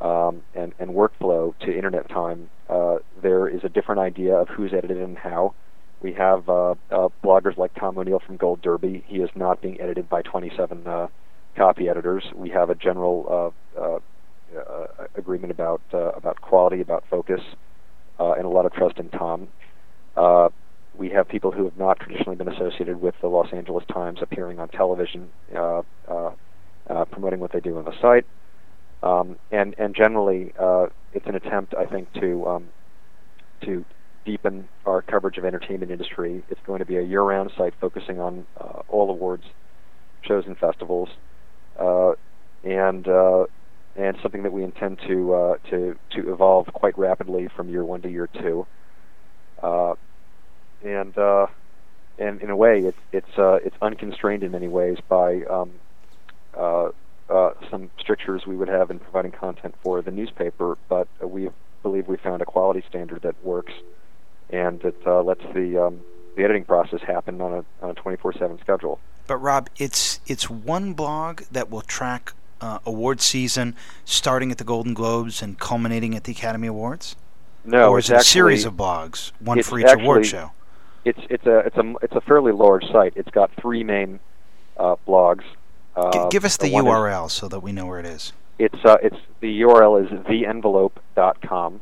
um, and, and, workflow to internet time. Uh, there is a different idea of who's edited and how. We have uh, uh, bloggers like Tom O'Neill from Gold Derby. He is not being edited by 27 uh, copy editors. We have a general uh, uh, agreement about about quality, about focus, and a lot of trust in Tom we have people who have not traditionally been associated with the Los Angeles Times appearing on television, uh, uh, uh, promoting what they do on the site, um, and and generally uh, it's an attempt, I think, to um, to deepen our coverage of entertainment industry. It's going to be a year-round site focusing on uh, all awards, shows, and festivals, uh, and and something that we intend to to to evolve quite rapidly from year one to year two. Uh, and uh, and in a way, it, it's uh, it's unconstrained in many ways by um, uh, uh, some strictures we would have in providing content for the newspaper. But we believe we found a quality standard that works, and it uh, lets the um, the editing process happen on a on a 24/7 schedule. But Rob, it's it's one blog that will track uh, award season, starting at the Golden Globes and culminating at the Academy Awards. No, or is it actually, a series of blogs, one for each actually, award show? it's it's a it's a it's a fairly large site. It's got three main uh, blogs. Uh, give us the URL is, so that we know where it is. It's uh, it's the URL is theenvelope.com,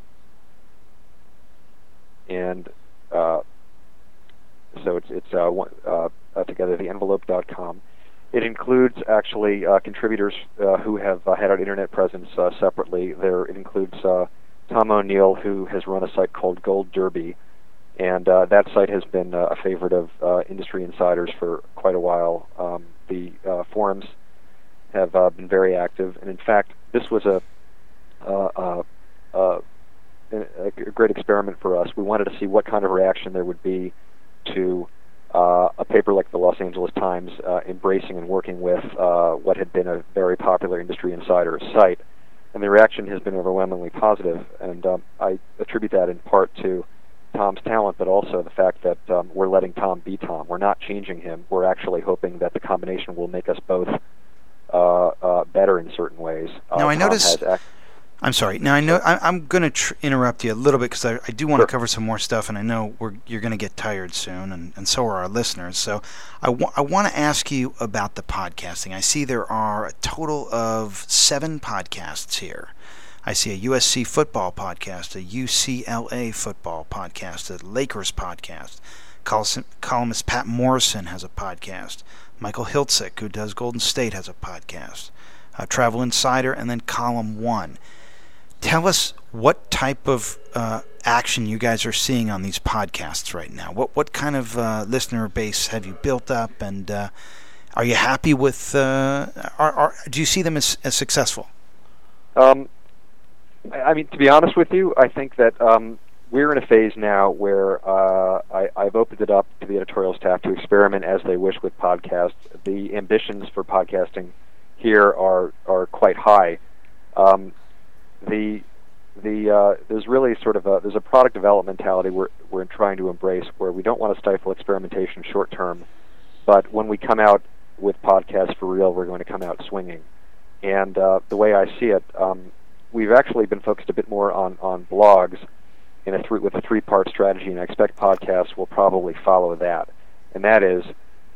and uh, so it's it's uh, one, uh, uh. It includes actually uh, contributors uh, who have uh, had an internet presence uh, separately. There it includes uh, Tom O'Neill, who has run a site called Gold Derby, and uh, that site has been uh, a favorite of uh, industry insiders for quite a while. Um, the uh, forums have uh, been very active, and in fact, this was a, uh, a great experiment for us. We wanted to see what kind of reaction there would be to a paper like the Los Angeles Times embracing and working with what had been a very popular industry insider site, and the reaction has been overwhelmingly positive. And um, I attribute that in part to Tom's talent, but also the fact that um, we're letting Tom be Tom. We're not changing him. We're actually hoping that the combination will make us both uh, uh, better in certain ways. Uh, now I notice. Ac- I'm sorry. Now I know I, am going to tr- interrupt you a little bit because I, I, do want to sure. cover some more stuff, and I know you're going to get tired soon, and, and so are our listeners. So I, wa- I want to ask you about the podcasting. I see there are a total of seven podcasts here. I see a USC football podcast, a UCLA football podcast, a Lakers podcast. Columnist Patt Morrison has a podcast. Michael Hiltzik, who does Golden State, has a podcast. Uh, Travel Insider, and then Column One. Tell us what type of uh, action you guys are seeing on these podcasts right now. What what kind of uh, listener base have you built up, and uh, are you happy with? Uh, are, are, do you see them as, as successful? Um, I mean, to be honest with you, I think that um, we're in a phase now where uh, I, I've opened it up to the editorial staff to experiment as they wish with podcasts. The ambitions for podcasting here are are quite high. Um, the the uh, there's really sort of a there's a product development mentality we're we're trying to embrace where we don't want to stifle experimentation short term, but when we come out with podcasts for real, we're going to come out swinging. And uh, the way I see it, um, we've actually been focused a bit more on on blogs in a three, with a three-part strategy, and I expect podcasts will probably follow that. And that is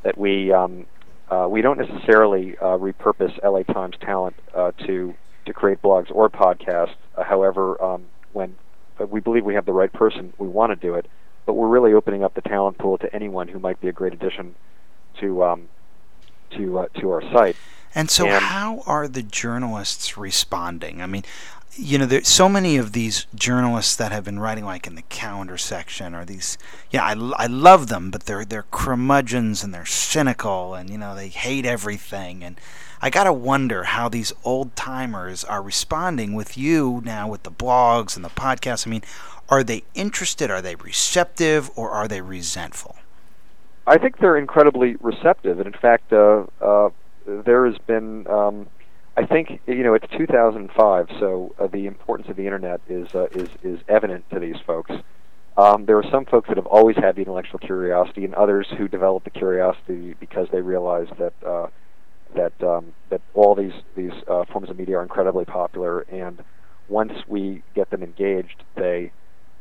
that we um, uh, we don't necessarily uh, repurpose LA Times talent uh, to to create blogs or podcasts. Uh, however, um, when we believe we have the right person, we want to do it. But we're really opening up the talent pool to anyone who might be a great addition to um, to uh, to our site. And so, And- how are the journalists responding? I mean, you know, there's so many of these journalists that have been writing, like in the calendar section, or these. Yeah, I, I love them, but they're they're curmudgeons and they're cynical, and you know they hate everything. And I gotta wonder how these old timers are responding with you now with the blogs and the podcasts. I mean, are they interested? Are they receptive, or are they resentful? I think they're incredibly receptive, and in fact, uh, uh, there has been. Um, I think you know it's 2005, so uh, the importance of the internet is uh, is is evident to these folks. Um, there are some folks that have always had the intellectual curiosity, and others who developed the curiosity because they realized that uh, that um, that all these these uh, forms of media are incredibly popular, and once we get them engaged, they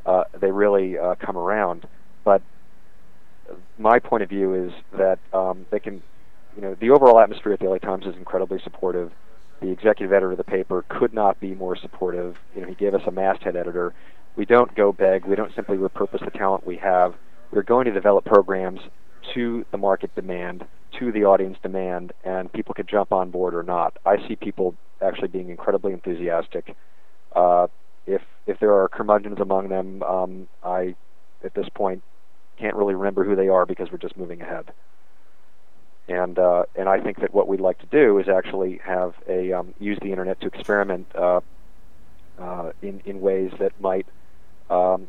uh, they really uh, come around. But my point of view is that um, they can, you know, the overall atmosphere at the LA Times is incredibly supportive. The executive editor of the paper could not be more supportive. You know, he gave us a masthead editor. We don't go beg. We don't simply repurpose the talent we have. We're going to develop programs to the market demand, to the audience demand, and people could jump on board or not. I see people actually being incredibly enthusiastic. Uh, if if there are curmudgeons among them, um, I at this point can't really remember who they are because we're just moving ahead. And uh, and I think that what we'd like to do is actually have a um, use the internet to experiment uh, uh, in in ways that might um,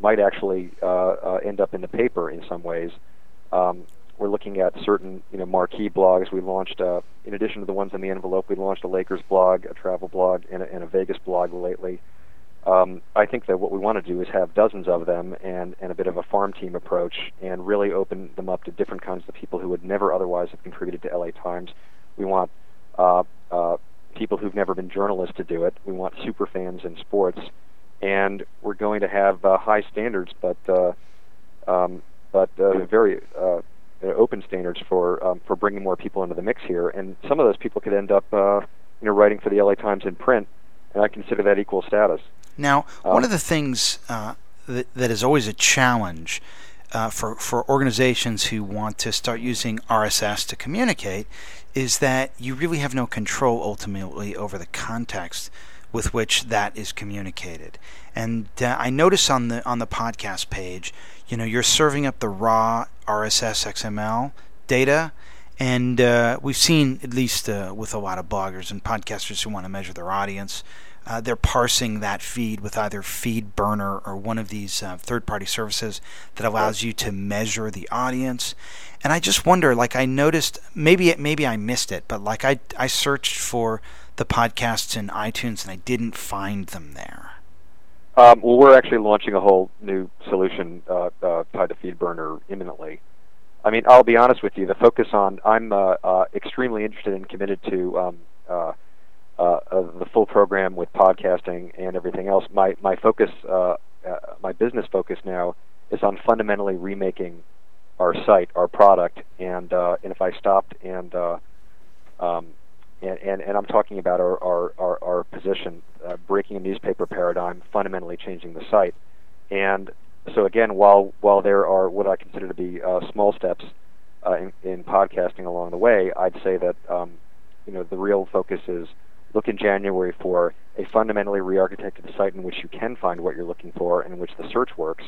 might actually uh, uh, end up in the paper in some ways. Um, we're looking at certain you know marquee blogs. We launched, uh, in addition to the ones in the envelope, we launched a Lakers blog, a travel blog, and a, and a Vegas blog lately. Um, I think that what we want to do is have dozens of them and, and a bit of a farm team approach and really open them up to different kinds of people who would never otherwise have contributed to LA Times. We want uh, uh, people who've never been journalists to do it. We want super fans in sports, and we're going to have uh, high standards, but uh, um, but uh, very uh, open standards for um, for bringing more people into the mix here. And some of those people could end up, uh, you know, writing for the LA Times in print, and I consider that equal status. Now, one Um, of the things uh, that, that is always a challenge uh, for, for organizations who want to start using RSS to communicate is that you really have no control ultimately over the context with which that is communicated. And uh, I notice on the on the podcast page, you know, you're serving up the raw RSS XML data, and uh, we've seen at least uh, with a lot of bloggers and podcasters who want to measure their audience, uh, they're parsing that feed with either FeedBurner or one of these uh, third-party services that allows you to measure the audience. And I just wonder, like I noticed, maybe it, maybe I missed it, but like I I searched for the podcasts in iTunes and I didn't find them there. Um, well, we're actually launching a whole new solution uh, uh, tied to FeedBurner imminently. I mean, I'll be honest with you. The focus on I'm uh, uh, extremely interested and committed to um, uh, the full program with podcasting and everything else. My my focus, uh, uh, my business focus now is on fundamentally remaking our site, our product, and uh, and if I stopped and uh, um, and, and, and I'm talking about our, our, our, our position, uh, breaking a newspaper paradigm, fundamentally changing the site. And so again, while while there are what I consider to be uh, small steps uh, in, in podcasting along the way, I'd say that um, you know the real focus is look in January for a fundamentally re-architected site in which you can find what you're looking for and in which the search works,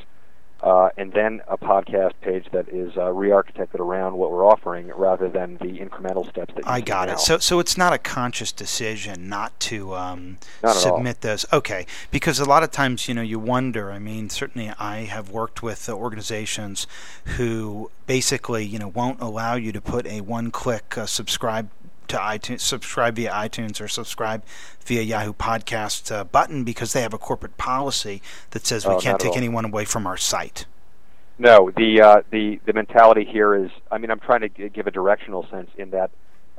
uh, and then a podcast page that is uh, re-architected around what we're offering rather than the incremental steps that you I got now. it. So, so it's not a conscious decision not to um, Not at all. submit those. Okay, because a lot of times, you know, you wonder. I mean, certainly, I have worked with organizations who basically, you know, won't allow you to put a one-click uh, subscribe to iTunes, subscribe via iTunes, or subscribe via Yahoo Podcast uh, button because they have a corporate policy that says we Oh, can't take anyone away from our site. No, the uh, the the mentality here is. I mean, I'm trying to g- give a directional sense in that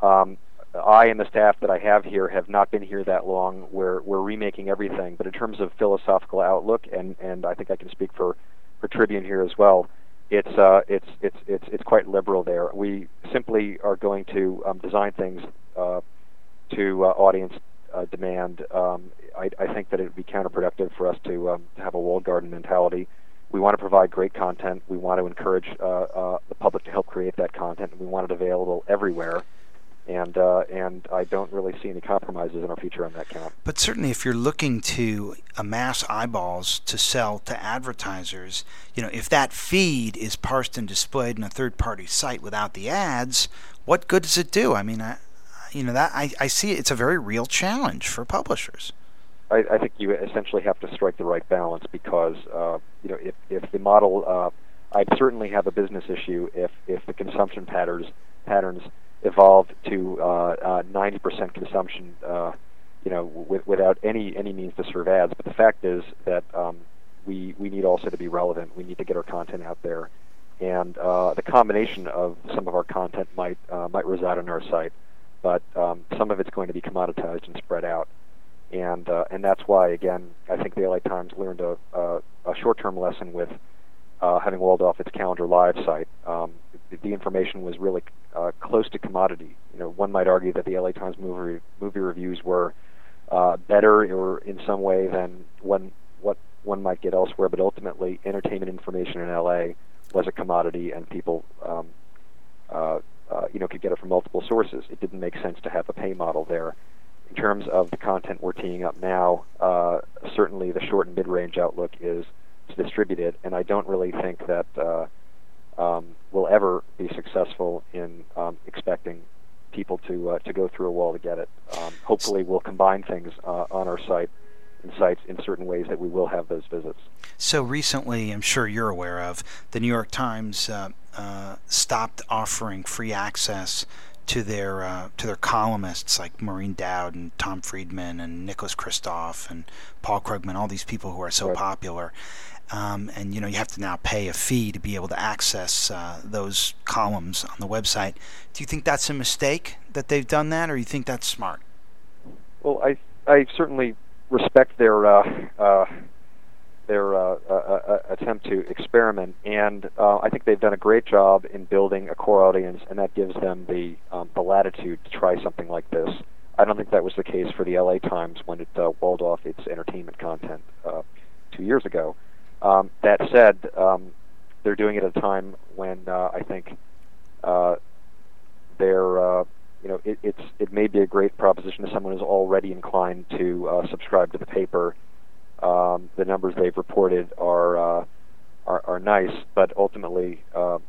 um, I and the staff that I have here have not been here that long. We're we're remaking everything, but in terms of philosophical outlook, and and I think I can speak for for Tribune here as well. It's uh, it's it's it's it's quite liberal there. We simply are going to um, design things uh, to uh, audience uh, demand. Um, I, I think that it would be counterproductive for us to um, to have a walled garden mentality we want to provide great content. We want to encourage uh, uh, the public to help create that content, and we want it available everywhere. And uh, and I don't really see any compromises in our future on that count. But certainly, if you're looking to amass eyeballs to sell to advertisers, you know, if that feed is parsed and displayed in a third-party site without the ads, what good does it do? I mean, I, you know, that I, I see it's a very real challenge for publishers. I, I think you essentially have to strike the right balance because uh, you know if if the model uh, I'd certainly have a business issue if if the consumption patterns patterns evolved to uh, uh, 90% consumption uh, you know with, without any any means to serve ads. But the fact is that um, we we need also to be relevant. We need to get our content out there. And uh, the combination of some of our content might uh, might reside on our site but um, some of it's going to be commoditized and spread out. And uh, and that's why again I think the LA Times learned a, a, a short-term lesson with uh, having walled off its Calendar Live site. Um, the, information was really uh, close to commodity. You know, one might argue that the LA Times movie movie reviews were uh, better or in some way than one what one might get elsewhere, but ultimately entertainment information in LA was a commodity, and people. Um, uh, uh, you know, could get it from multiple sources. It didn't make sense to have a pay model there in terms of the content we're teeing up now, uh, certainly the short and mid-range outlook is distributed, and I don't really think that uh, um, we'll ever be successful in um, expecting people to uh, to go through a wall to get it. Um, hopefully, we'll combine things uh, on our site and sites in certain ways that we will have those visits. So recently, I'm sure you're aware of the New York Times uh, uh, stopped offering free access to their uh, to their columnists like Maureen Dowd and Tom Friedman and Nicholas Kristof and Paul Krugman, all these people who are so right. popular. Um, and you know you have to now pay a fee to be able to access uh, those columns on the website. Do you think that's a mistake that they've done that, or you think that's smart? Well, I I certainly respect their uh, uh their uh, uh, uh, attempt to experiment, and I think they've done a great job in building a core audience, and that gives them the um, the latitude to try something like this. I don't think that was the case for the LA Times when it walled off its entertainment content two years ago. Um, that said, um, they're doing it at a time when uh, I think uh, they're uh, you know it, it's it may be a great proposition to someone who's already inclined to uh, subscribe to the paper. Um, the numbers they've reported are uh, are, are nice, but ultimately, uh,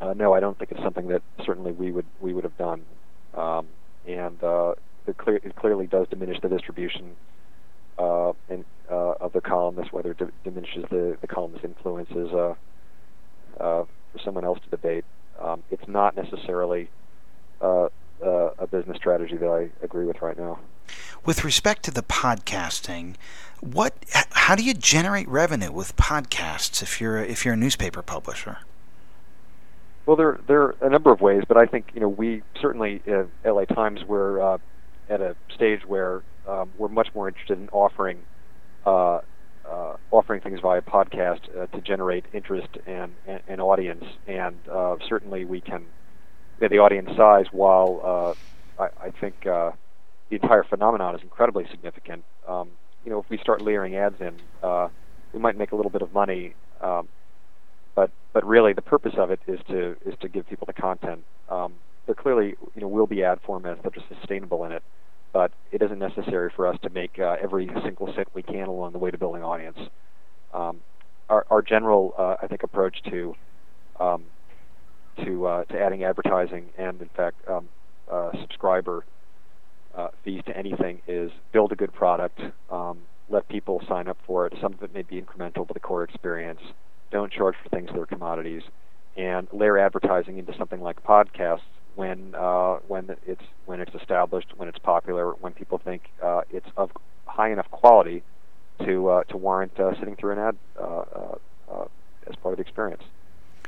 uh, no, I don't think it's something that certainly we would we would have done, um, and it, clear, it clearly does diminish the distribution uh, in, uh, of the columnist, whether it d- diminishes the the columnist's influences uh, uh, for someone else to debate. Um, it's not necessarily uh, uh, a business strategy that I agree with right now. With respect to the podcasting, what how do you generate revenue with podcasts if you're if you're a newspaper publisher? Well, there there are a number of ways, but I think you know we certainly uh, LA Times we're uh, at a stage where um, we're much more interested in offering uh, uh, offering things via podcast uh, to generate interest and, and, and audience, and uh, certainly we can get the audience size. While uh, I, I think uh, the entire phenomenon is incredibly significant. Um, you know, if we start layering ads in, we might make a little bit of money. Um, but but really, the purpose of it is to is to give people the content. Um, there clearly, you know, will be ad formats that are sustainable in it, but it isn't necessary for us to make uh, every single cent we can along the way to building audience. Um, our, our general, uh, I think, approach to um, to uh, to adding advertising and, in fact, um, uh, subscriber uh, fees to anything is build a good product, um, let people sign up for it. Some of it may be incremental to the core experience. Don't charge for things that are commodities, and layer advertising into something like podcasts when uh, when it's when it's established, when it's popular, when people think uh, it's of high enough quality to uh, to warrant uh, sitting through an ad uh, uh, uh, as part of the experience.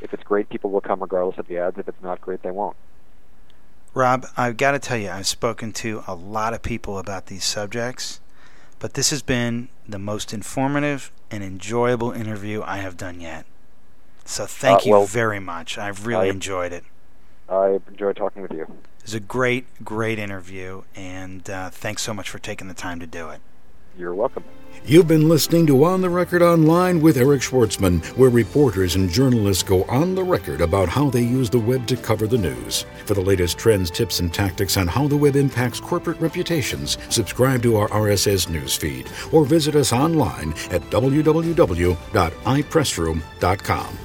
If it's great, people will come regardless of the ads. If it's not great, they won't. Rob, I've got to tell you, I've spoken to a lot of people about these subjects, but this has been the most informative and enjoyable interview I have done yet. So thank well, you very much. I've really I, enjoyed it. I enjoyed talking with you. It was a great, great interview, and uh, thanks so much for taking the time to do it. you're welcome. You've been listening to On the Record Online with Eric Schwartzman, where reporters and journalists go on the record about how they use the web to cover the news. For the latest trends, tips, and tactics on how the web impacts corporate reputations, subscribe to our RSS news feed or visit us online at www.ipressroom.com.